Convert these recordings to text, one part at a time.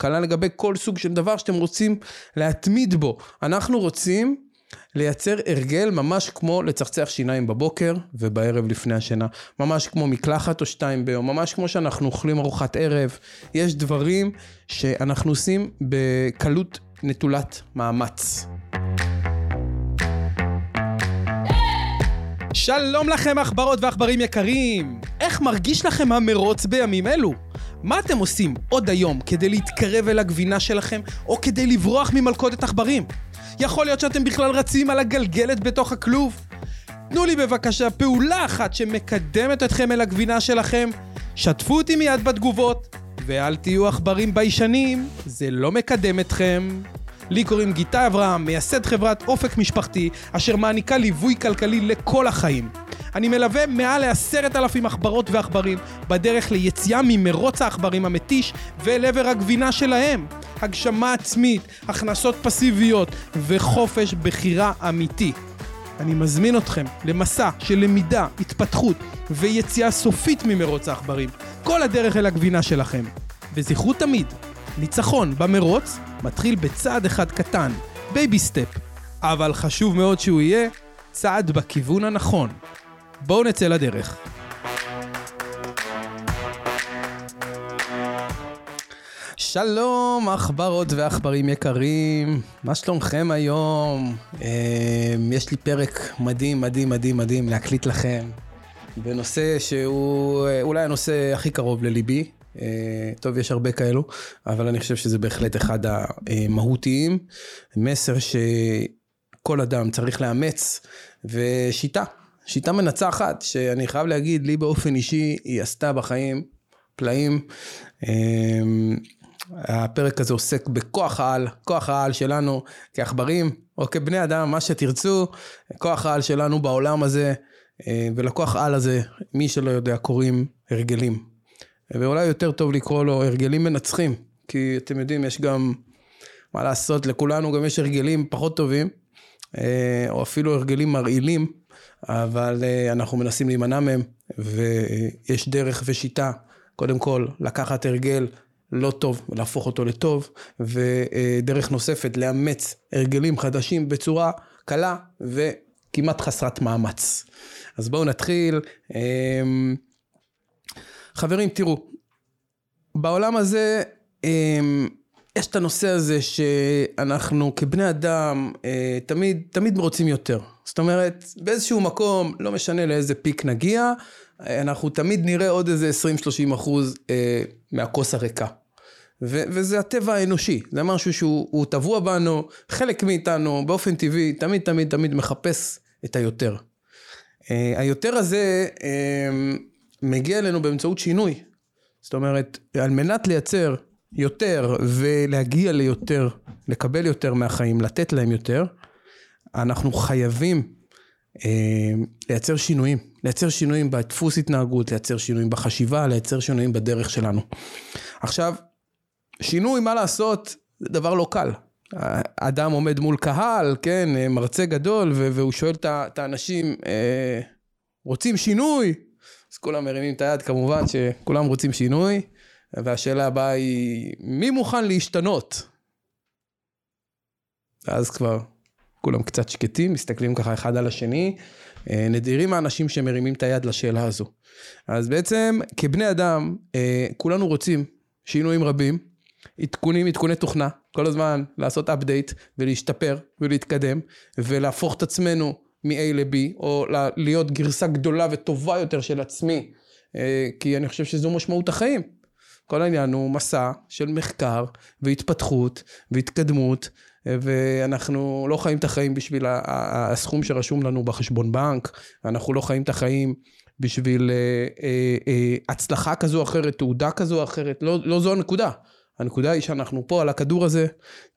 כנ"ל לגבי כל סוג של דבר שאתם רוצים להתמיד בו. אנחנו רוצים לייצר הרגל ממש כמו לצחצח שיניים בבוקר ובערב לפני השינה. ממש כמו מקלחת או שתיים ביום, ממש כמו שאנחנו אוכלים ארוחת ערב. יש דברים שאנחנו עושים בקלות נטולת מאמץ. שלום לכם עכברות ועכברים יקרים! איך מרגיש לכם המרוץ בימים אלו? מה אתם עושים עוד היום כדי להתקרב אל הגבינה שלכם, או כדי לברוח ממלכודת עכברים? יכול להיות שאתם בכלל רצים על הגלגלת בתוך הכלוב? תנו לי בבקשה פעולה אחת שמקדמת אתכם אל הגבינה שלכם, שתפו אותי מיד בתגובות, ואל תהיו עכברים ביישנים, זה לא מקדם אתכם. לי קוראים גיטה אברהם, מייסד חברת אופק משפחתי, אשר מעניקה ליווי כלכלי לכל החיים. אני מלווה מעל לעשרת אלפים עכברות ועכברים בדרך ליציאה ממרוץ העכברים המתיש ואל עבר הגבינה שלהם. הגשמה עצמית, הכנסות פסיביות וחופש בחירה אמיתי. אני מזמין אתכם למסע של למידה, התפתחות ויציאה סופית ממרוץ העכברים. כל הדרך אל הגבינה שלכם. וזכרו תמיד, ניצחון במרוץ מתחיל בצעד אחד קטן, baby step, אבל חשוב מאוד שהוא יהיה צעד בכיוון הנכון. בואו נצא לדרך. שלום עכברות ועכברים יקרים, מה שלומכם היום? יש לי פרק מדהים מדהים מדהים מדהים להקליט לכם בנושא שהוא אולי הנושא הכי קרוב לליבי, טוב, יש הרבה כאלו, אבל אני חושב שזה בהחלט אחד המהותיים. מסר שכל אדם צריך לאמץ, ושיטה, שיטה מנצחת, שאני חייב להגיד, לי באופן אישי, היא עשתה בחיים פלאים. הפרק הזה עוסק בכוח העל, כוח העל שלנו כעכברים, או כבני אדם, מה שתרצו, כוח העל שלנו בעולם הזה, ולכוח העל הזה, מי שלא יודע, קוראים הרגלים. ואולי יותר טוב לקרוא לו הרגלים מנצחים, כי אתם יודעים, יש גם, מה לעשות, לכולנו גם יש הרגלים פחות טובים, או אפילו הרגלים מרעילים, אבל אנחנו מנסים להימנע מהם, ויש דרך ושיטה, קודם כל, לקחת הרגל לא טוב ולהפוך אותו לטוב, ודרך נוספת, לאמץ הרגלים חדשים בצורה קלה וכמעט חסרת מאמץ. אז בואו נתחיל. חברים, תראו, בעולם הזה יש את הנושא הזה שאנחנו כבני אדם תמיד, תמיד רוצים יותר. זאת אומרת, באיזשהו מקום, לא משנה לאיזה פיק נגיע, אנחנו תמיד נראה עוד איזה 20-30 אחוז מהכוס הריקה. וזה הטבע האנושי, זה משהו שהוא טבוע בנו, חלק מאיתנו באופן טבעי, תמיד תמיד תמיד מחפש את היותר. היותר הזה מגיע אלינו באמצעות שינוי. זאת אומרת, על מנת לייצר יותר ולהגיע ליותר, לקבל יותר מהחיים, לתת להם יותר, אנחנו חייבים אה, לייצר שינויים. לייצר שינויים בדפוס התנהגות, לייצר שינויים בחשיבה, לייצר שינויים בדרך שלנו. עכשיו, שינוי, מה לעשות, זה דבר לא קל. אדם עומד מול קהל, כן, מרצה גדול, והוא שואל את האנשים, אה, רוצים שינוי? אז כולם מרימים את היד, כמובן שכולם רוצים שינוי, והשאלה הבאה היא, מי מוכן להשתנות? ואז כבר כולם קצת שקטים, מסתכלים ככה אחד על השני, נדירים האנשים שמרימים את היד לשאלה הזו. אז בעצם, כבני אדם, כולנו רוצים שינויים רבים, עדכונים, עדכוני תוכנה, כל הזמן לעשות update ולהשתפר ולהתקדם ולהפוך את עצמנו מ-A ל-B, או להיות גרסה גדולה וטובה יותר של עצמי, כי אני חושב שזו משמעות החיים. כל העניין הוא מסע של מחקר והתפתחות והתקדמות, ואנחנו לא חיים את החיים בשביל הסכום שרשום לנו בחשבון בנק, אנחנו לא חיים את החיים בשביל הצלחה כזו או אחרת, תעודה כזו או אחרת, לא, לא זו הנקודה. הנקודה היא שאנחנו פה על הכדור הזה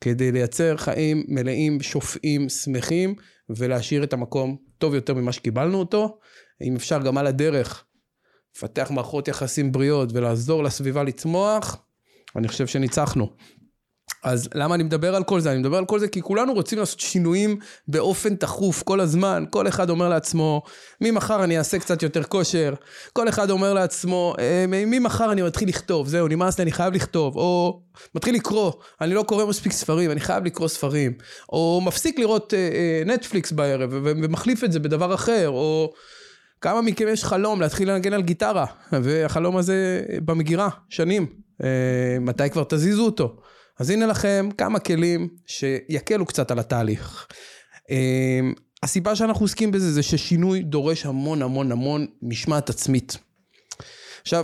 כדי לייצר חיים מלאים, שופעים, שמחים, ולהשאיר את המקום טוב יותר ממה שקיבלנו אותו. אם אפשר גם על הדרך, לפתח מערכות יחסים בריאות ולעזור לסביבה לצמוח, אני חושב שניצחנו. אז למה אני מדבר על כל זה? אני מדבר על כל זה כי כולנו רוצים לעשות שינויים באופן תכוף כל הזמן. כל אחד אומר לעצמו, ממחר אני אעשה קצת יותר כושר. כל אחד אומר לעצמו, אה, ממחר אני מתחיל לכתוב, זהו, נמאס לי, אני חייב לכתוב. או מתחיל לקרוא, אני לא קורא מספיק ספרים, אני חייב לקרוא ספרים. או מפסיק לראות אה, אה, נטפליקס בערב ומחליף את זה בדבר אחר. או כמה מכם יש חלום להתחיל לנגן על גיטרה, והחלום הזה במגירה, שנים. מתי כבר תזיזו אותו? אז הנה לכם כמה כלים שיקלו קצת על התהליך. אמ, הסיבה שאנחנו עוסקים בזה זה ששינוי דורש המון המון המון משמעת עצמית. עכשיו,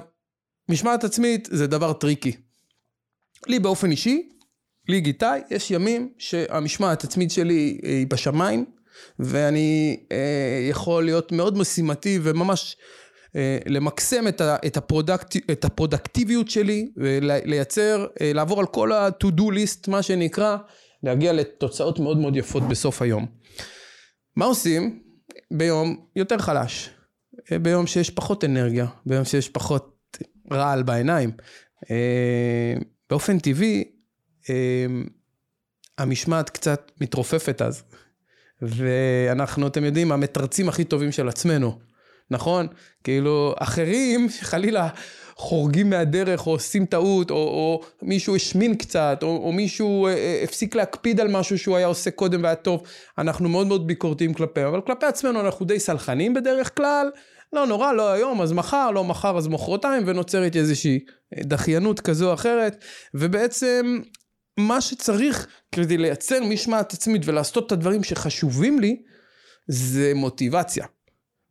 משמעת עצמית זה דבר tricky. לי באופן אישי, לי גיטאי, יש ימים שהמשמעת עצמית שלי היא בשמיים, ואני אה, יכול להיות מאוד משימתי וממש אה, למקסם את, ה, את, ה product, את הפרודקטיביות שלי ולייצר, אה, לעבור על כל ה-to-do list, מה שנקרא, להגיע לתוצאות מאוד מאוד יפות בסוף היום. מה עושים ביום יותר חלש? אה, ביום שיש פחות אנרגיה, ביום שיש פחות רעל בעיניים. באופן טבעי, המשמעת קצת מתרופפת אז. ואנחנו, אתם יודעים, המתרצים הכי טובים של עצמנו. נכון? כאילו, אחרים חלילה חורגים מהדרך או עושים טעות, או, או מישהו השמין קצת, או, או מישהו אה, אה, הפסיק להקפיד על משהו שהוא היה עושה קודם והיה טוב, אנחנו מאוד מאוד ביקורתיים כלפיהם, אבל כלפי עצמנו אנחנו די סלחנים בדרך כלל, לא נורא, לא היום, אז מחר, לא מחר, אז מחרתיים, ונוצרת איזושהי דחיינות כזו או אחרת, ובעצם מה שצריך כדי לייצר משמעת עצמית ולעשות את הדברים שחשובים לי, זה מוטיבציה.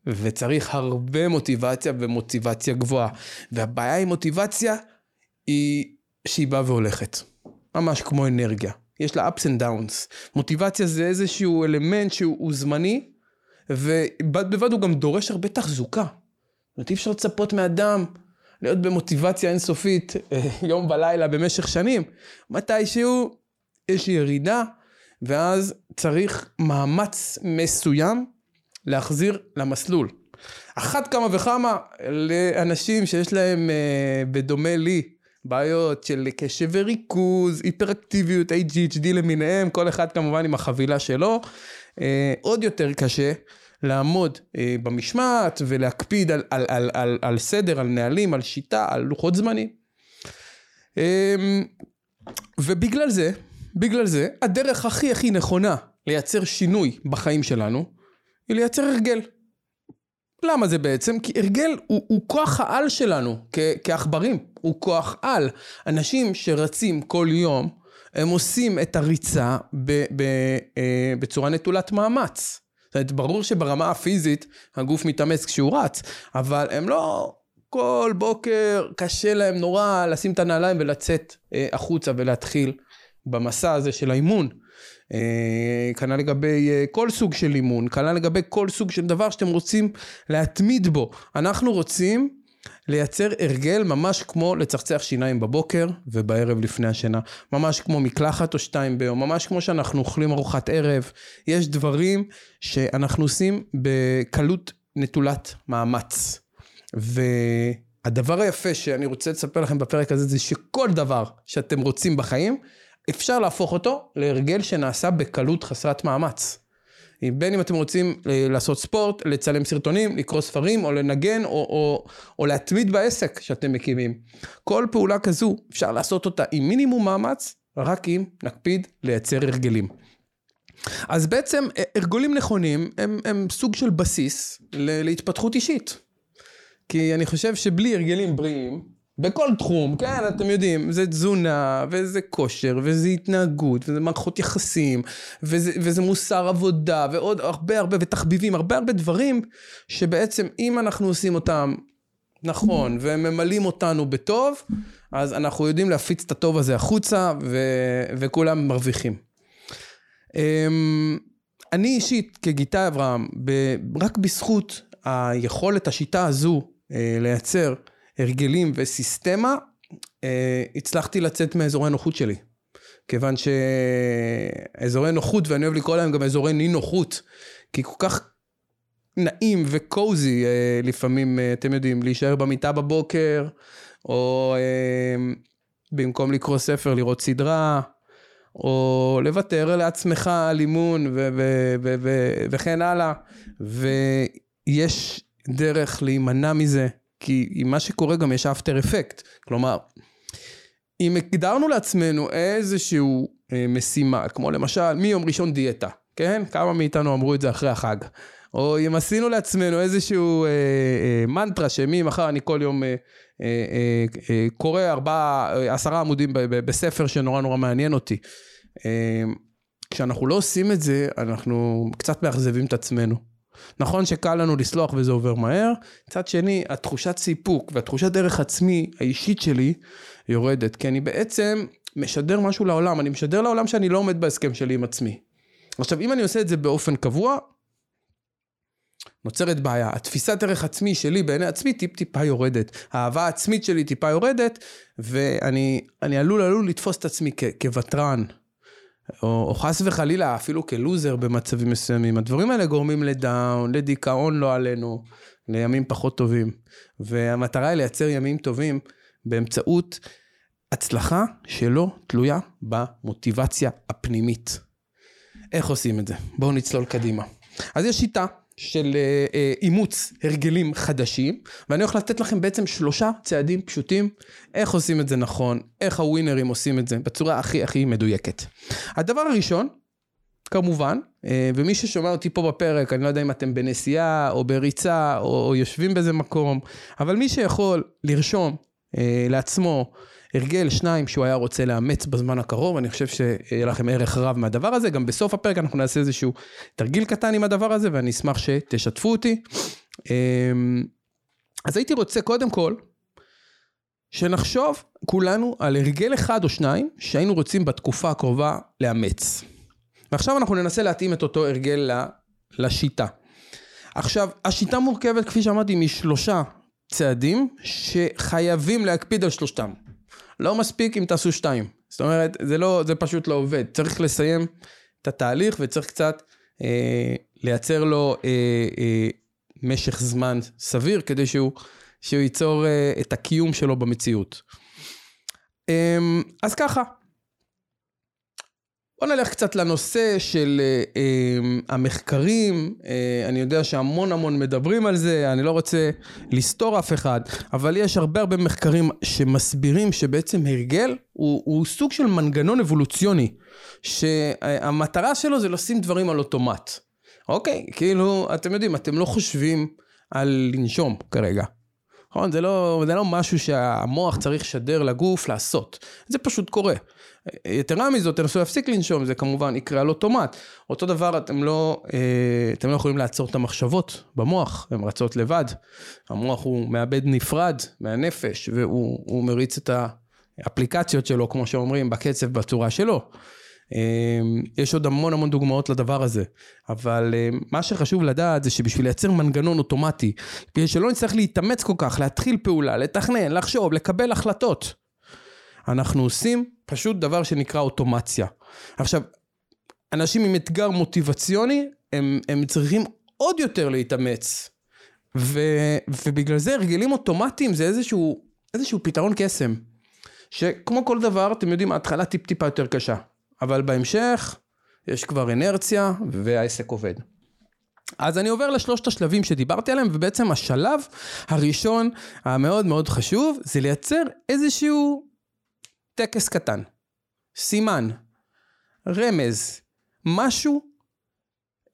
וצריך הרבה מוטיבציה ומוטיבציה גבוהה. והבעיה עם מוטיבציה היא שהיא באה והולכת. ממש כמו אנרגיה. יש לה ups and downs. מוטיבציה זה איזשהו אלמנט שהוא זמני, ובד בבד הוא גם דורש הרבה תחזוקה. זאת אומרת, אי אפשר לצפות מאדם להיות במוטיבציה אינסופית אה, יום ולילה במשך שנים. מתישהו יש ירידה, ואז צריך מאמץ מסוים להחזיר למסלול. אחת כמה וכמה לאנשים שיש להם, אה, בדומה לי, בעיות של קשב וריכוז, היפראקטיביות, ADHD למיניהם, כל אחד כמובן עם החבילה שלו, אה, עוד יותר קשה לעמוד אה, במשמעת ולהקפיד על, על, על, על, על סדר, על נהלים, על שיטה, על לוחות זמנים. ובגלל זה, בגלל זה, הדרך הכי הכי נכונה לייצר שינוי בחיים שלנו, היא לייצר הרגל. למה זה בעצם? כי הרגל הוא, הוא כוח העל שלנו כעכברים, הוא כוח על. אנשים שרצים כל יום, הם עושים את הריצה ב, ב, אה, בצורה נטולת מאמץ. זאת אומרת, ברור שברמה הפיזית הגוף מתאמץ כשהוא רץ, אבל הם לא כל בוקר קשה להם נורא לשים את הנעליים ולצאת אה, החוצה ולהתחיל במסע הזה של האימון. אה, כנ"ל לגבי אה, כל סוג של אימון, כנ"ל לגבי כל סוג של דבר שאתם רוצים להתמיד בו. אנחנו רוצים לייצר הרגל ממש כמו לצחצח שיניים בבוקר ובערב לפני השינה. ממש כמו מקלחת או שתיים ביום, ממש כמו שאנחנו אוכלים ארוחת ערב. יש דברים שאנחנו עושים בקלות נטולת מאמץ. והדבר היפה שאני רוצה לספר לכם בפרק הזה זה שכל דבר שאתם רוצים בחיים, אפשר להפוך אותו להרגל שנעשה בקלות חסרת מאמץ. בין אם אתם רוצים אה, לעשות ספורט, לצלם סרטונים, לקרוא ספרים, או לנגן, או, או, או להתמיד בעסק שאתם מקימים. כל פעולה כזו, אפשר לעשות אותה עם מינימום מאמץ, רק אם נקפיד לייצר הרגלים. אז בעצם אה, הרגולים נכונים הם, הם סוג של בסיס להתפתחות אישית. כי אני חושב שבלי הרגלים בריאים, בכל תחום, כן, אתם יודעים, זה תזונה, וזה כושר, וזה התנהגות, וזה מערכות יחסים, וזה, וזה מוסר עבודה, ועוד הרבה הרבה, ותחביבים, הרבה הרבה דברים, שבעצם אם אנחנו עושים אותם נכון, והם ממלאים אותנו בטוב, אז אנחנו יודעים להפיץ את הטוב הזה החוצה, ו, וכולם מרוויחים. אמ, אני אישית, כגיטאי אברהם, רק בזכות היכולת, השיטה הזו, אה, לייצר הרגלים וסיסטמה, אה, הצלחתי לצאת מאזורי הנוחות שלי. כיוון שאזורי נוחות, ואני אוהב לקרוא להם גם אזורי ני נוחות, כי כל כך נעים וקוזי אה, לפעמים, אה, אתם יודעים, להישאר במיטה בבוקר, או במקום לקרוא ספר, לראות סדרה, או לוותר לעצמך על אימון ו- ו- ו- ו- וכן הלאה. ויש דרך להימנע מזה, כי עם מה שקורה גם יש אפטר אפקט. כלומר, אם הגדרנו לעצמנו איזשהו אה, משימה, כמו למשל מיום ראשון דיאטה, כן? כמה מאיתנו אמרו את זה אחרי החג. או אם עשינו לעצמנו איזשהו אה, אה, מנטרה שממחר אני כל יום אה, אה, אה, אה, קורא ארבעה, עשרה עמודים בספר שנורא נורא מעניין אותי. כשאנחנו לא עושים את זה, אנחנו קצת מאכזבים את עצמנו. נכון שקל לנו לסלוח וזה עובר מהר, מצד שני, התחושת סיפוק והתחושת ערך עצמי האישית שלי יורדת, כי אני בעצם משדר משהו לעולם, אני משדר לעולם שאני לא עומד בהסכם שלי עם עצמי. עכשיו, אם אני עושה את זה באופן קבוע, נוצרת בעיה. התפיסת ערך עצמי שלי בעיני עצמי טיפ טיפה יורדת. האהבה העצמית שלי טיפה יורדת, ואני אני עלול עלול לתפוס את עצמי כוותרן. או, או חס וחלילה אפילו כלוזר במצבים מסוימים. הדברים האלה גורמים לדאון, לדיכאון לא עלינו, לימים פחות טובים. והמטרה היא לייצר ימים טובים באמצעות הצלחה שלא תלויה במוטיבציה הפנימית. איך עושים את זה? בואו נצלול קדימה. אז יש שיטה של אה, אה, אימוץ הרגלים חדשים, ואני הולך לתת לכם בעצם שלושה צעדים פשוטים, איך עושים את זה נכון, איך הווינרים עושים את זה בצורה הכי הכי מדויקת. הדבר הראשון, כמובן, אה, ומי ששומע אותי פה בפרק, אני לא יודע אם אתם בנסיעה או בריצה או, יושבים באיזה מקום, אבל מי שיכול לרשום לעצמו הרגל שניים שהוא היה רוצה לאמץ בזמן הקרוב, אני חושב שיהיה לכם ערך רב מהדבר הזה, גם בסוף הפרק אנחנו נעשה איזשהו תרגיל קטן עם הדבר הזה, ואני אשמח שתשתפו אותי. אמ, אז הייתי רוצה קודם כל, שנחשוב כולנו על הרגל אחד או שניים שהיינו רוצים בתקופה הקרובה לאמץ. ועכשיו אנחנו ננסה להתאים את אותו הרגל לשיטה. עכשיו, השיטה מורכבת, כפי שאמרתי, משלושה צעדים שחייבים להקפיד על שלושתם. לא מספיק אם תעשו שתיים. זאת אומרת, זה, לא, זה פשוט לא עובד. צריך לסיים את התהליך וצריך קצת אה, לייצר לו אה, אה, משך זמן סביר כדי שהוא, שהוא ייצור אה, את הקיום שלו במציאות. אה, אז ככה, בוא נלך קצת לנושא של אה, אה, המחקרים, אה, אני יודע שהמון המון מדברים על זה, אני לא רוצה לסתור אף אחד, אבל יש הרבה הרבה מחקרים שמסבירים שבעצם הרגל הוא, הוא סוג של מנגנון אבולוציוני, שהמטרה שלו זה לשים דברים על אוטומט. אוקיי, כאילו, אתם יודעים, אתם לא חושבים על לנשום כרגע. נכון? זה לא, זה לא משהו שהמוח צריך לשדר לגוף לעשות. זה פשוט קורה. יתרה מזאת, תנסו להפסיק לנשום, זה כמובן יקרה על אוטומט. אותו דבר, אתם לא, אה, אתם לא יכולים לעצור את המחשבות במוח, הן רצות לבד. המוח הוא מעבד נפרד מהנפש, והוא מריץ את האפליקציות שלו, כמו שאומרים, בקצב, בצורה שלו. יש עוד המון המון דוגמאות לדבר הזה, אבל מה שחשוב לדעת זה שבשביל לייצר מנגנון אוטומטי, כדי שלא נצטרך להתאמץ כל כך, להתחיל פעולה, לתכנן, לחשוב, לקבל החלטות, אנחנו עושים פשוט דבר שנקרא אוטומציה. עכשיו, אנשים עם אתגר מוטיבציוני, הם, הם צריכים עוד יותר להתאמץ. ו, ובגלל זה הרגלים אוטומטיים זה איזשהו, איזשהו פתרון קסם. שכמו כל דבר, אתם יודעים, ההתחלה טיפ טיפה יותר קשה. אבל בהמשך יש כבר אנרציה והעסק עובד. אז אני עובר לשלושת השלבים שדיברתי עליהם, ובעצם השלב הראשון המאוד מאוד חשוב זה לייצר איזשהו טקס קטן, סימן, רמז, משהו,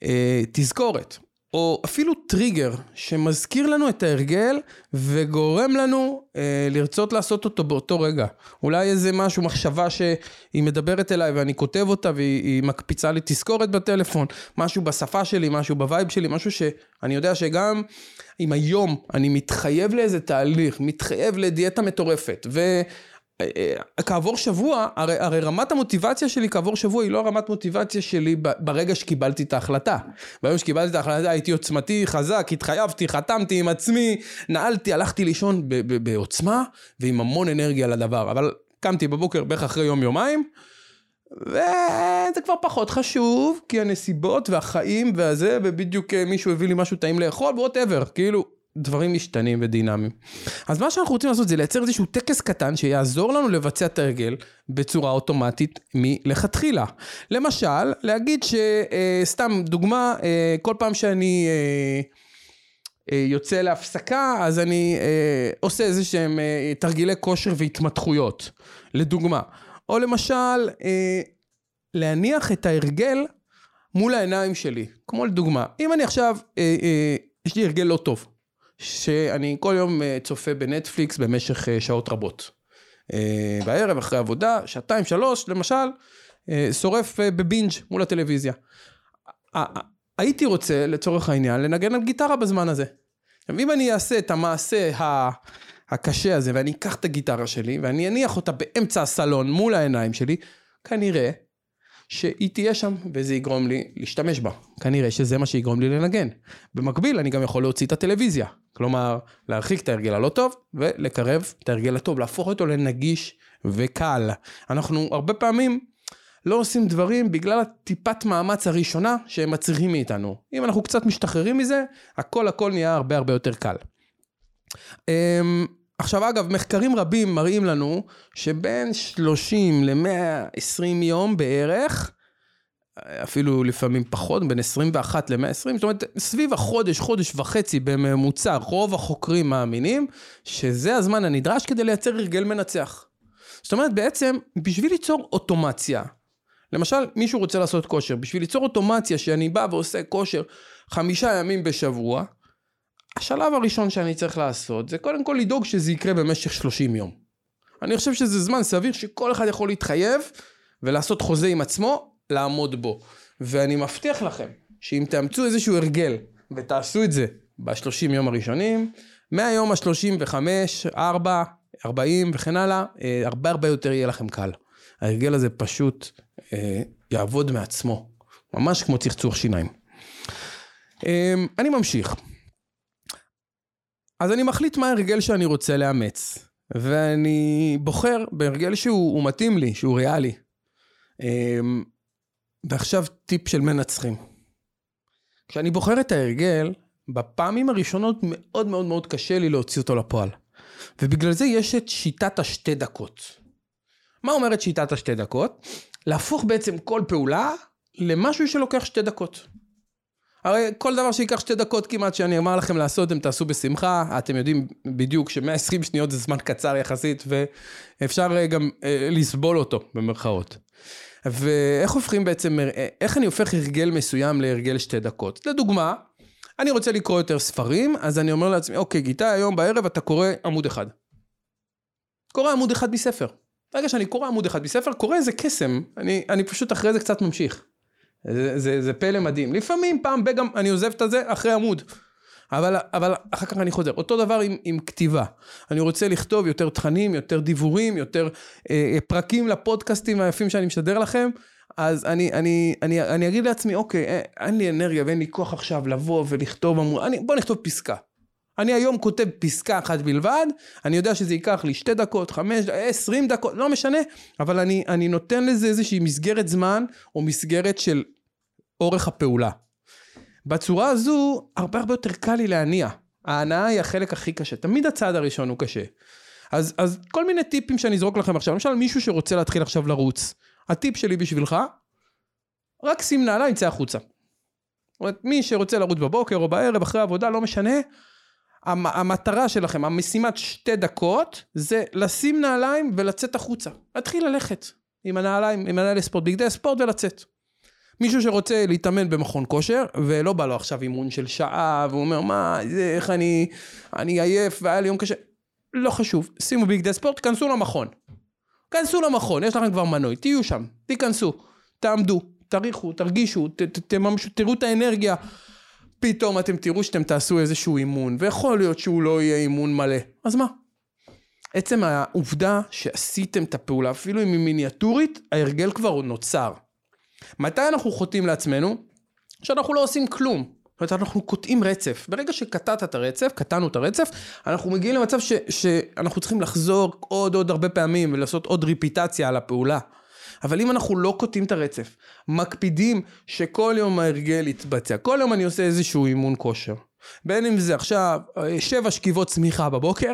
אה, תזכורת, או אפילו טריגר שמזכיר לנו את ההרגל וגורם לנו אה, לרצות לעשות אותו באותו רגע. אולי איזה משהו, מחשבה שהיא מדברת אליי ואני כותב אותה והיא מקפיצה לי תזכורת בטלפון, משהו בשפה שלי, משהו ב vibe שלי, משהו שאני יודע שגם אם היום אני מתחייב לאיזה תהליך, מתחייב לדיאטה מטורפת, ו... כעבור שבוע, הרי, הרי רמת המוטיבציה שלי כעבור שבוע היא לא רמת מוטיבציה שלי ברגע שקיבלתי את ההחלטה. ביום שקיבלתי את ההחלטה הייתי עוצמתי, חזק, התחייבתי, חתמתי עם עצמי, נעלתי, הלכתי לישון בעוצמה ועם המון אנרגיה לדבר. אבל קמתי בבוקר בערך אחרי יום יומיים, וזה כבר פחות חשוב, כי הנסיבות והחיים והזה, ובדיוק מישהו הביא לי משהו טעים לאכול, ווטאבר, כאילו, דברים משתנים ודינמיים. אז מה שאנחנו רוצים לעשות זה לייצר איזשהו טקס קטן שיעזור לנו לבצע את ההרגל בצורה אוטומטית מלכתחילה. למשל, להגיד שסתם אה, דוגמה, אה, כל פעם שאני אה, יוצא להפסקה, אז אני עושה איזה שהם תרגילי כושר והתמתחויות, לדוגמה. או למשל, להניח את ההרגל מול העיניים שלי, כמו לדוגמה, אם אני עכשיו, יש לי הרגל לא טוב, שאני כל יום אה, צופה בנטפליקס במשך אה, שעות רבות. אה, בערב אחרי עבודה, שעתיים, שלוש, למשל, שורף בבינג' מול הטלוויזיה. הייתי רוצה, לצורך העניין, לנגן על גיטרה בזמן הזה. אם אני אעשה את המעשה הקשה הזה, ואני אקח את הגיטרה שלי, ואני אניח אותה באמצע הסלון מול העיניים שלי, כנראה שהיא תהיה שם, וזה יגרום לי להשתמש בה. כנראה שזה מה שיגרום לי לנגן. במקביל, אני גם יכול להוציא את הטלוויזיה. כלומר, להרחיק את ההרגל הלא טוב, ולקרב את ההרגל הטוב, להפוך אותו לנגיש וקל. אנחנו הרבה פעמים לא עושים דברים בגלל הטיפת מאמץ הראשונה שהם מצריכים מאיתנו. אם אנחנו קצת משתחררים מזה, הכל הכל נהיה הרבה הרבה יותר קל. עכשיו אגב, מחקרים רבים מראים לנו שבין 30 ל-120 יום בערך, אפילו לפעמים פחות, בין 21 ל-120, זאת אומרת, סביב החודש, חודש וחצי בממוצע, רוב החוקרים מאמינים שזה הזמן הנדרש כדי לייצר הרגל מנצח. זאת אומרת, בעצם, בשביל ליצור אוטומציה, למשל, מישהו רוצה לעשות כושר, בשביל ליצור אוטומציה שאני בא ועושה כושר חמישה ימים בשבוע, השלב הראשון שאני צריך לעשות זה קודם כל לדאוג שזה יקרה במשך 30 יום. אני חושב שזה זמן סביר שכל אחד יכול להתחייב ולעשות חוזה עם עצמו, לעמוד בו. ואני מבטיח לכם שאם תאמצו איזשהו הרגל ותעשו את זה ב-30 יום הראשונים, מהיום ה-35, 4, 40 וכן הלאה, אה, הרבה הרבה יותר יהיה לכם קל. ההרגל הזה פשוט אה, יעבוד מעצמו, ממש כמו צחצוח שיניים. אה, אני ממשיך. אז אני מחליט מה ההרגל שאני רוצה לאמץ, ואני בוחר בהרגל שהוא מתאים לי, שהוא ריאלי. אמ, ועכשיו טיפ של מנצחים. כשאני בוחר את ההרגל, בפעמים הראשונות מאוד מאוד מאוד קשה לי להוציא אותו לפועל. ובגלל זה יש את שיטת השתי דקות. מה אומרת שיטת השתי דקות? להפוך בעצם כל פעולה למשהו שלוקח שתי דקות. הרי כל דבר שייקח שתי דקות כמעט שאני אומר לכם לעשות, אתם תעשו בשמחה, אתם יודעים בדיוק ש-120 שניות זה זמן קצר יחסית, ואפשר אה, גם אה, לסבול אותו, במרכאות. ואיך הופכים בעצם, אה, איך אני הופך הרגל מסוים להרגל שתי דקות? לדוגמה, אני רוצה לקרוא יותר ספרים, אז אני אומר לעצמי, אוקיי, גיטה, היום בערב אתה קורא עמוד אחד. קורא עמוד אחד מספר. ברגע שאני קורא עמוד אחד מספר, קורא איזה קסם, אני, אני פשוט אחרי זה קצת ממשיך. זה, זה, זה פלא מדהים. לפעמים פעם בגם אני עוזב את הזה אחרי עמוד. אבל, אבל אחר כך אני חוזר. אותו דבר עם, עם כתיבה. אני רוצה לכתוב יותר תכנים, יותר דיבורים, יותר אה, אה פרקים לפודקאסטים היפים שאני משדר לכם. אז אני, אני, אני, אני אגיד לעצמי, אוקיי, אה, אין לי אנרגיה ואין לי כוח עכשיו לבוא ולכתוב, אני, בוא נכתוב פסקה. אני היום כותב פסקה אחת בלבד, אני יודע שזה ייקח לי שתי דקות, חמש, עשרים דקות, לא משנה, אבל אני, אני נותן לזה איזושהי מסגרת זמן, או מסגרת של אורך הפעולה. בצורה הזו, הרבה הרבה יותר קל לי להניע. ההנאה היא החלק הכי קשה, תמיד הצעד הראשון הוא קשה. אז, אז כל מיני טיפים שאני אזרוק לכם עכשיו, למשל מישהו שרוצה להתחיל עכשיו לרוץ, הטיפ שלי בשבילך, רק שים נעליים, צא החוצה. זאת אומרת, מי שרוצה לרוץ בבוקר או בערב, אחרי העבודה, לא משנה, המטרה שלכם, המשימת שתי דקות, זה לשים נעליים ולצאת החוצה. להתחיל ללכת עם הנעליים, עם הנעלי ספורט, בגדי ספורט ולצאת. מישהו שרוצה להתאמן במכון כושר, ולא בא לו עכשיו אימון של שעה, והוא אומר, מה, זה, איך אני, אני עייף והיה לי יום קשה. לא חשוב, שימו בגדי ספורט, כנסו למכון. כנסו למכון, יש לכם כבר מנוי, תהיו שם, תיכנסו, תעמדו, תריחו, תרגישו, ת, ת, תממשו, תראו את האנרגיה. פתאום אתם תראו שאתם תעשו איזשהו אימון, ויכול להיות שהוא לא יהיה אימון מלא. אז מה? עצם העובדה שעשיתם את הפעולה, אפילו אם היא מיניאטורית, ההרגל כבר נוצר. מתי אנחנו חוטאים לעצמנו? שאנחנו לא עושים כלום. זאת אומרת, אנחנו קוטעים רצף. ברגע שקטעת את הרצף, קטענו את הרצף, אנחנו מגיעים למצב ש, שאנחנו צריכים לחזור עוד עוד הרבה פעמים ולעשות עוד ריפיטציה על הפעולה. אבל אם אנחנו לא קוטעים את הרצף, מקפידים שכל יום ההרגל יתבצע, כל יום אני עושה איזשהו אימון כושר. בין אם זה עכשיו אה, שבע שכיבות צמיחה בבוקר,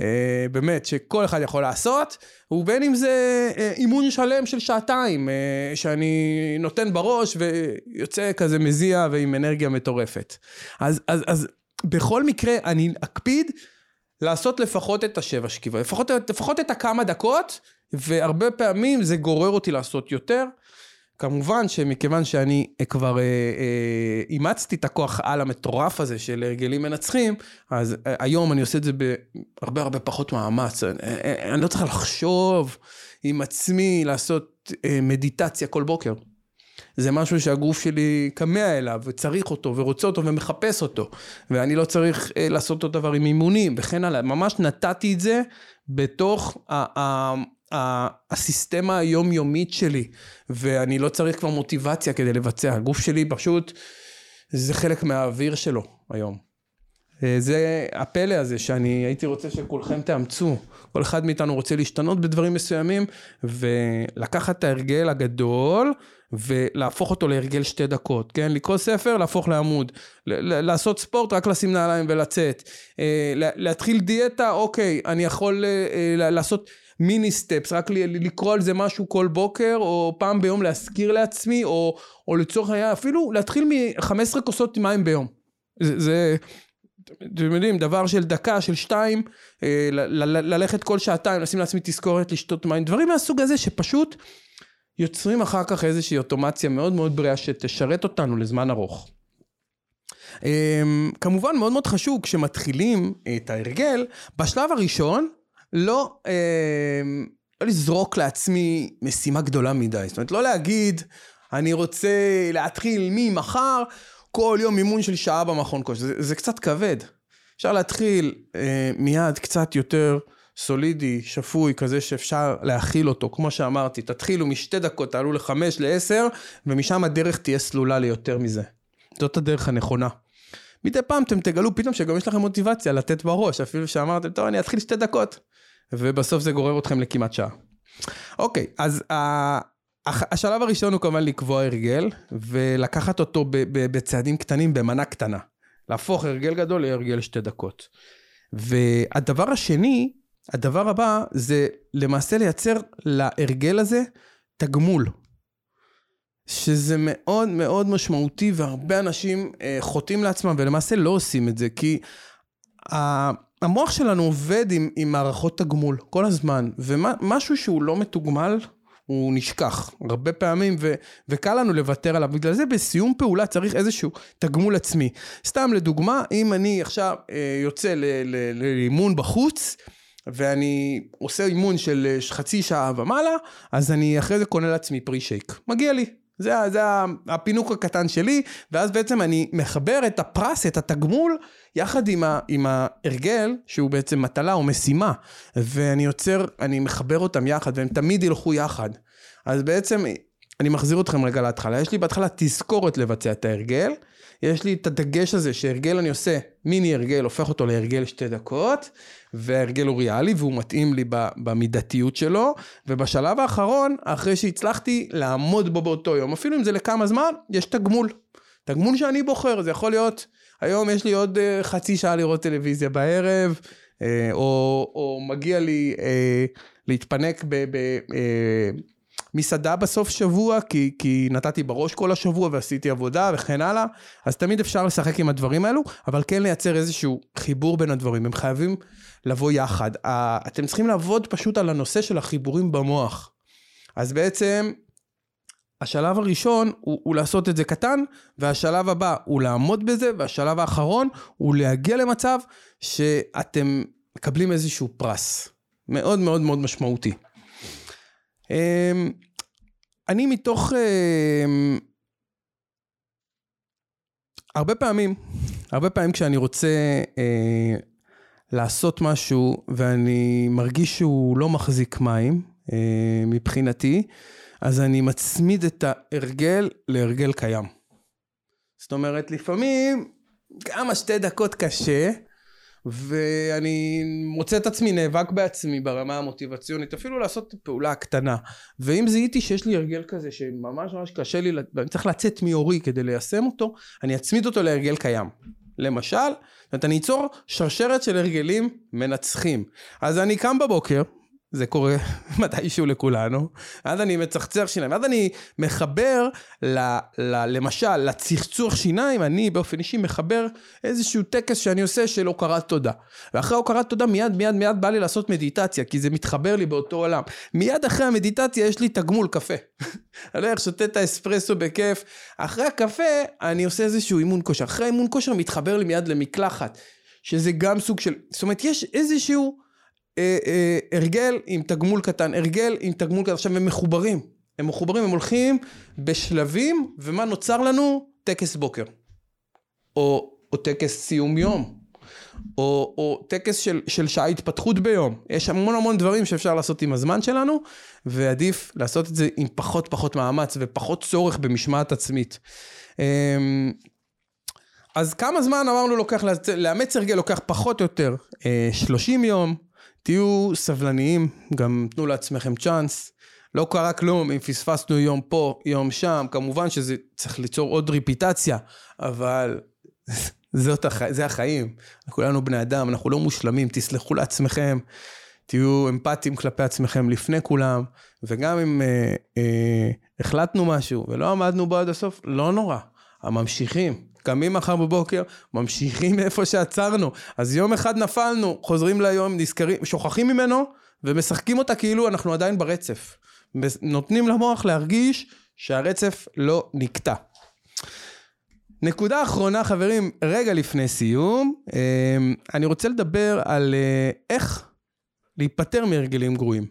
אה, באמת, שכל אחד יכול לעשות, ובין אם זה אה, אימון שלם של שעתיים, שאני נותן בראש ויוצא כזה מזיע ועם אנרגיה מטורפת. אז, אז, אז בכל מקרה, אני אקפיד לעשות לפחות את השבע שכיבות, לפחות, לפחות את הכמה דקות, והרבה פעמים זה גורר אותי לעשות יותר. כמובן שמכיוון שאני כבר אה, אה, אימצתי את הכוח על המטורף הזה של הרגלים מנצחים, אז אה, היום אני עושה את זה בהרבה הרבה פחות מאמץ. אני, אה, אה, אני לא צריך לחשוב עם עצמי לעשות אה, מדיטציה כל בוקר. זה משהו שהגוף שלי כמה אליו, וצריך אותו, ורוצה אותו, ומחפש אותו. ואני לא צריך אה, לעשות אותו דבר עם אימונים, וכן הלאה. ממש נתתי את זה בתוך ה... הסיסטמה היומיומית שלי, ואני לא צריך כבר מוטיבציה כדי לבצע. הגוף שלי פשוט, זה חלק מהאוויר שלו היום. אה, זה הפלא הזה שאני הייתי רוצה שכולכם תאמצו. כל אחד מאיתנו רוצה להשתנות בדברים מסוימים, ולקחת את ההרגל הגדול, ולהפוך אותו להרגל שתי דקות, כן? לקרוא ספר, להפוך לעמוד. לעשות ספורט, רק לשים נעליים ולצאת. אה, להתחיל דיאטה, אוקיי, אני יכול אה, לעשות... מיני סטפס, רק לקרוא על זה משהו כל בוקר, או פעם ביום להזכיר לעצמי, או, או לצורך העניין, אפילו להתחיל מ-15 כוסות מים ביום. זה, זה, אתם יודעים, דבר של דקה, של שתיים, אה, ללכת כל שעתיים, לשים לעצמי תזכורת לשתות מים, דברים מהסוג הזה שפשוט יוצרים אחר כך איזושהי אוטומציה מאוד מאוד בריאה שתשרת אותנו לזמן ארוך. אה, כמובן מאוד מאוד חשוב כשמתחילים את ההרגל, בשלב הראשון לא, אה, לא לזרוק לעצמי משימה גדולה מדי. זאת אומרת, לא להגיד, אני רוצה להתחיל ממחר, כל יום אימון של שעה במכון כושר. זה, זה קצת כבד. אפשר להתחיל אה, מיד קצת יותר סולידי, שפוי, כזה שאפשר להכיל אותו. כמו שאמרתי, תתחילו משתי דקות, תעלו לחמש, לעשר, ומשם הדרך תהיה סלולה ליותר מזה. זאת הדרך הנכונה. מדי פעם אתם תגלו פתאום שגם יש לכם מוטיבציה לתת בראש, אפילו שאמרתם, טוב, אני אתחיל שתי דקות. ובסוף זה גורר אתכם לכמעט שעה. אוקיי, אז השלב הראשון הוא כמובן לקבוע הרגל, ולקחת אותו בצעדים קטנים במנה קטנה. להפוך הרגל גדול להרגל שתי דקות. והדבר השני, הדבר הבא, זה למעשה לייצר להרגל הזה תגמול. שזה מאוד מאוד משמעותי, והרבה אנשים אה, חוטאים לעצמם, ולמעשה לא עושים את זה, כי... המוח שלנו עובד עם, עם מערכות תגמול כל הזמן, ומשהו שהוא לא מתוגמל, הוא נשכח הרבה פעמים, ו, וקל לנו לוותר עליו. בגלל זה בסיום פעולה צריך איזשהו תגמול עצמי. סתם לדוגמה, אם אני עכשיו אה, יוצא לאימון בחוץ, ואני עושה אימון של חצי שעה ומעלה, אז אני אחרי זה קונה לעצמי פרי שייק. מגיע לי. זה, זה הפינוק הקטן שלי, ואז בעצם אני מחבר את הפרס, את התגמול, יחד עם, ה, עם ההרגל, שהוא בעצם מטלה או משימה, ואני יוצר, אני מחבר אותם יחד, והם תמיד ילכו יחד. אז בעצם, אני מחזיר אתכם רגע להתחלה. יש לי בהתחלה תזכורת לבצע את ההרגל, יש לי את הדגש הזה שהרגל אני עושה, מיני הרגל, הופך אותו להרגל שתי דקות, וההרגל הוא ריאלי והוא מתאים לי במידתיות שלו, ובשלב האחרון, אחרי שהצלחתי לעמוד בו באותו יום, אפילו אם זה לכמה זמן, יש תגמול. תגמול שאני בוחר, זה יכול להיות, היום יש לי עוד uh, חצי שעה לראות טלוויזיה בערב, uh, או, או מגיע לי uh, להתפנק ב... ב מסעדה בסוף שבוע, כי, כי נתתי בראש כל השבוע ועשיתי עבודה וכן הלאה, אז תמיד אפשר לשחק עם הדברים האלו, אבל כן לייצר איזשהו חיבור בין הדברים, הם חייבים לבוא יחד. אתם צריכים לעבוד פשוט על הנושא של החיבורים במוח. אז בעצם, השלב הראשון הוא, הוא לעשות את זה קטן, והשלב הבא הוא לעמוד בזה, והשלב האחרון הוא להגיע למצב שאתם מקבלים איזשהו פרס. מאוד מאוד מאוד משמעותי. אמ, אני מתוך... אמ, הרבה פעמים, הרבה פעמים כשאני רוצה אה, לעשות משהו ואני מרגיש שהוא לא מחזיק מים אה, מבחינתי, אז אני מצמיד את ההרגל להרגל קיים. זאת אומרת, לפעמים גם השתי דקות קשה, ואני מוצא את עצמי נאבק בעצמי ברמה המוטיבציונית, אפילו לעשות פעולה קטנה. ואם זיהיתי שיש לי הרגל כזה שממש ממש קשה לי, ואני צריך לצאת מאורי כדי ליישם אותו, אני אצמיד אותו להרגל קיים. למשל, זאת אומרת, אני אצור שרשרת של הרגלים מנצחים. אז אני קם בבוקר, זה קורה מתישהו לכולנו, אז אני מצחצח שיניים, אז אני מחבר, ל, ל, למשל, לצחצוח שיניים, אני באופן אישי מחבר איזשהו טקס שאני עושה של הוקרת תודה. ואחרי הוקרת תודה מיד מיד מיד בא לי לעשות מדיטציה, כי זה מתחבר לי באותו עולם. מיד אחרי המדיטציה יש לי תגמול קפה. אני הולך, שותה את האספרסו בכיף. אחרי הקפה אני עושה איזשהו אימון כושר. אחרי אימון כושר מתחבר לי מיד למקלחת, שזה גם סוג של, זאת אומרת, יש איזשהו... אה, אה, הרגל עם תגמול קטן, הרגל עם תגמול קטן, עכשיו הם מחוברים, הם מחוברים, הם הולכים בשלבים, ומה נוצר לנו? טקס בוקר, או, או טקס סיום יום, או, או טקס של, של שעה התפתחות ביום, יש המון המון דברים שאפשר לעשות עם הזמן שלנו, ועדיף לעשות את זה עם פחות פחות מאמץ ופחות צורך במשמעת עצמית. אמ, אז כמה זמן אמרנו לוקח, לאמץ הרגל לוקח פחות או יותר 30 אה, יום, תהיו סבלניים, גם תנו לעצמכם צ'אנס. לא קרה כלום אם פספסנו יום פה, יום שם, כמובן שזה צריך ליצור עוד ריפיטציה, אבל זאת הח... זה החיים. כולנו בני אדם, אנחנו לא מושלמים, תסלחו לעצמכם, תהיו אמפתיים כלפי עצמכם לפני כולם, וגם אם אה, אה, החלטנו משהו ולא עמדנו בו עד הסוף, לא נורא, הממשיכים. קמים מחר בבוקר, ממשיכים מאיפה שעצרנו. אז יום אחד נפלנו, חוזרים ליום, נזכרים, שוכחים ממנו, ומשחקים אותה כאילו אנחנו עדיין ברצף. נותנים למוח להרגיש שהרצף לא נקטע. נקודה אחרונה חברים, רגע לפני סיום, אמ, אני רוצה לדבר על אה, איך להיפטר מהרגלים גרועים.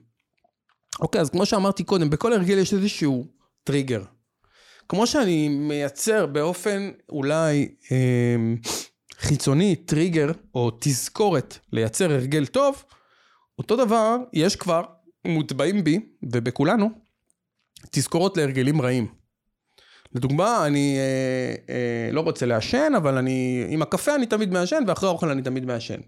אוקיי, אז כמו שאמרתי קודם, בכל הרגל יש איזשהו טריגר. כמו שאני מייצר באופן אולי אה, חיצוני טריגר או תזכורת לייצר הרגל טוב, אותו דבר יש כבר מוטבעים בי ובכולנו תזכורות להרגלים רעים. לדוגמה, אני אה, אה, לא רוצה לעשן, אבל אני, עם הקפה אני תמיד מעשן, ואחרי האוכל אני תמיד מעשן.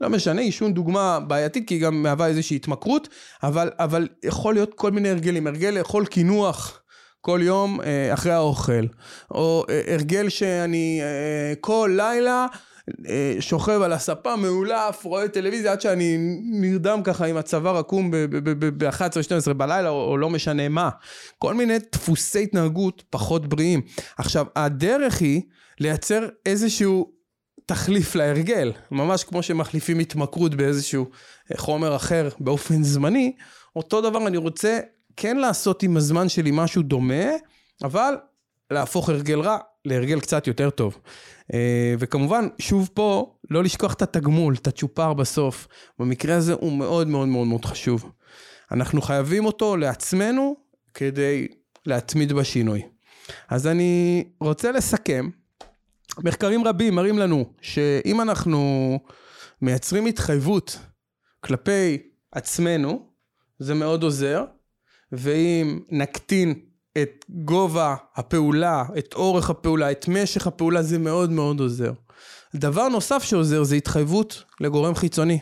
לא משנה, עישון דוגמה בעייתית, כי היא גם מהווה איזושהי התמכרות, אבל, אבל יכול להיות כל מיני הרגלים. הרגל לאכול קינוח כל יום אה, אחרי האוכל, או אה, הרגל שאני אה, כל לילה שוכב על הספה מאולף, רואה טלוויזיה עד שאני נרדם ככה עם הצוואר עקום ב-11-12 בלילה או, או לא משנה מה. כל מיני דפוסי התנהגות פחות בריאים. עכשיו, הדרך היא לייצר איזשהו תחליף להרגל, ממש כמו שמחליפים התמכרות באיזשהו חומר אחר באופן זמני, אותו דבר אני רוצה כן לעשות עם הזמן שלי משהו דומה, אבל להפוך הרגל רע להרגל קצת יותר טוב. אה, וכמובן, שוב פה, לא לשכוח את התגמול, את הצ'ופר בסוף. במקרה הזה הוא מאוד מאוד מאוד מאוד חשוב. אנחנו חייבים אותו לעצמנו כדי להתמיד בשינוי. אז אני רוצה לסכם. מחקרים רבים מראים לנו שאם אנחנו מייצרים התחייבות כלפי עצמנו, זה מאוד עוזר. ואם נקטין את גובה הפעולה, את אורך הפעולה, את משך הפעולה, זה מאוד מאוד עוזר. דבר נוסף שעוזר זה התחייבות לגורם חיצוני.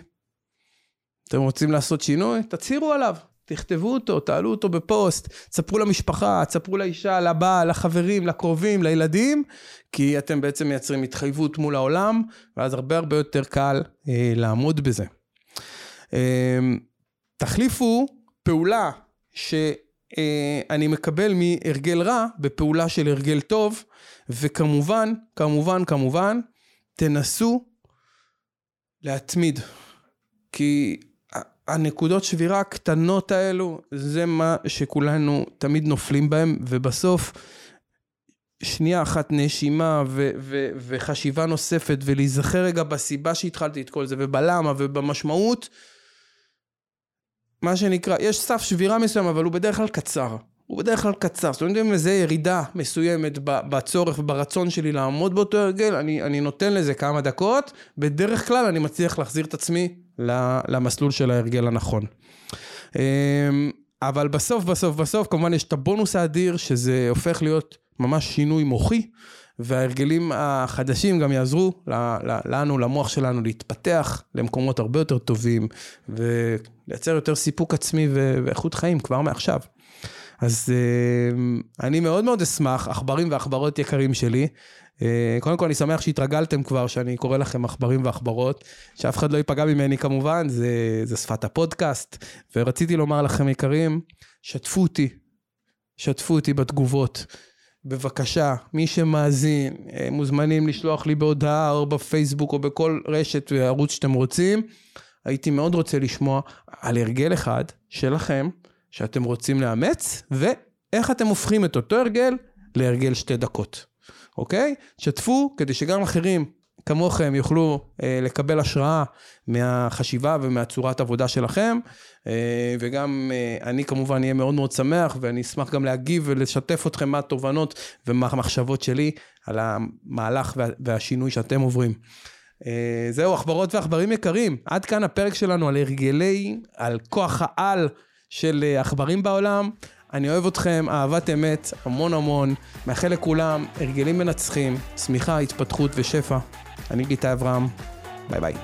אתם רוצים לעשות שינוי? תצהירו עליו. תכתבו אותו, תעלו אותו בפוסט, תספרו למשפחה, תספרו לאישה, לבעל, לחברים, לקרובים, לילדים, כי אתם בעצם מייצרים התחייבות מול העולם, ואז הרבה הרבה יותר קל אה, לעמוד בזה. אה, תחליפו פעולה שאני מקבל מהרגל רע בפעולה של הרגל טוב, וכמובן, כמובן, כמובן, תנסו להתמיד. כי הנקודות שבירה הקטנות האלו, זה מה שכולנו תמיד נופלים בהם, ובסוף, שנייה אחת נשימה ו- ו- וחשיבה נוספת, ולהיזכר רגע בסיבה שהתחלתי את כל זה, ובלמה ובמשמעות, מה שנקרא, יש סף שבירה מסוים, אבל הוא בדרך כלל קצר. הוא בדרך כלל קצר. זאת אומרת, אם לזה ירידה מסוימת בצורך וברצון שלי לעמוד באותו הרגל, אני, אני נותן לזה כמה דקות, בדרך כלל אני מצליח להחזיר את עצמי למסלול של ההרגל הנכון. אמ, אבל בסוף, בסוף, בסוף, כמובן יש את הבונוס האדיר, שזה הופך להיות ממש שינוי מוחי. וההרגלים החדשים גם יעזרו לנו, למוח שלנו, להתפתח למקומות הרבה יותר טובים ולייצר יותר סיפוק עצמי ואיכות חיים כבר מעכשיו. אז אה, אני מאוד מאוד אשמח, עכברים ועכברות יקרים שלי. אה, קודם כל, אני שמח שהתרגלתם כבר שאני קורא לכם עכברים ועכברות, שאף אחד לא ייפגע ממני כמובן, זה, זה שפת הפודקאסט. ורציתי לומר לכם, יקרים, שתפו אותי, שתפו אותי בתגובות. בבקשה, מי שמאזין, אה, מוזמנים לשלוח לי בהודעה או בפייסבוק או בכל רשת וערוץ שאתם רוצים. הייתי מאוד רוצה לשמוע על הרגל אחד שלכם, שאתם רוצים לאמץ, ואיך אתם הופכים את אותו הרגל להרגל שתי דקות, אוקיי? שתפו כדי שגם אחרים כמוכם יוכלו אה, לקבל השראה מהחשיבה ומהצורת עבודה שלכם, אה, וגם אה, אני כמובן אהיה מאוד מאוד שמח, ואני אשמח גם להגיב ולשתף אתכם מה התובנות ומה המחשבות שלי על המהלך וה, והשינוי שאתם עוברים. אה, זהו, עכברות ועכברים יקרים, עד כאן הפרק שלנו על הרגלי, על כוח העל של אה, עכברים בעולם. אני אוהב אתכם, אהבת אמת, המון המון. מאחל לכולם הרגלים מנצחים, צמיחה, התפתחות ושפע. אני גיטה אברהם, ביי ביי.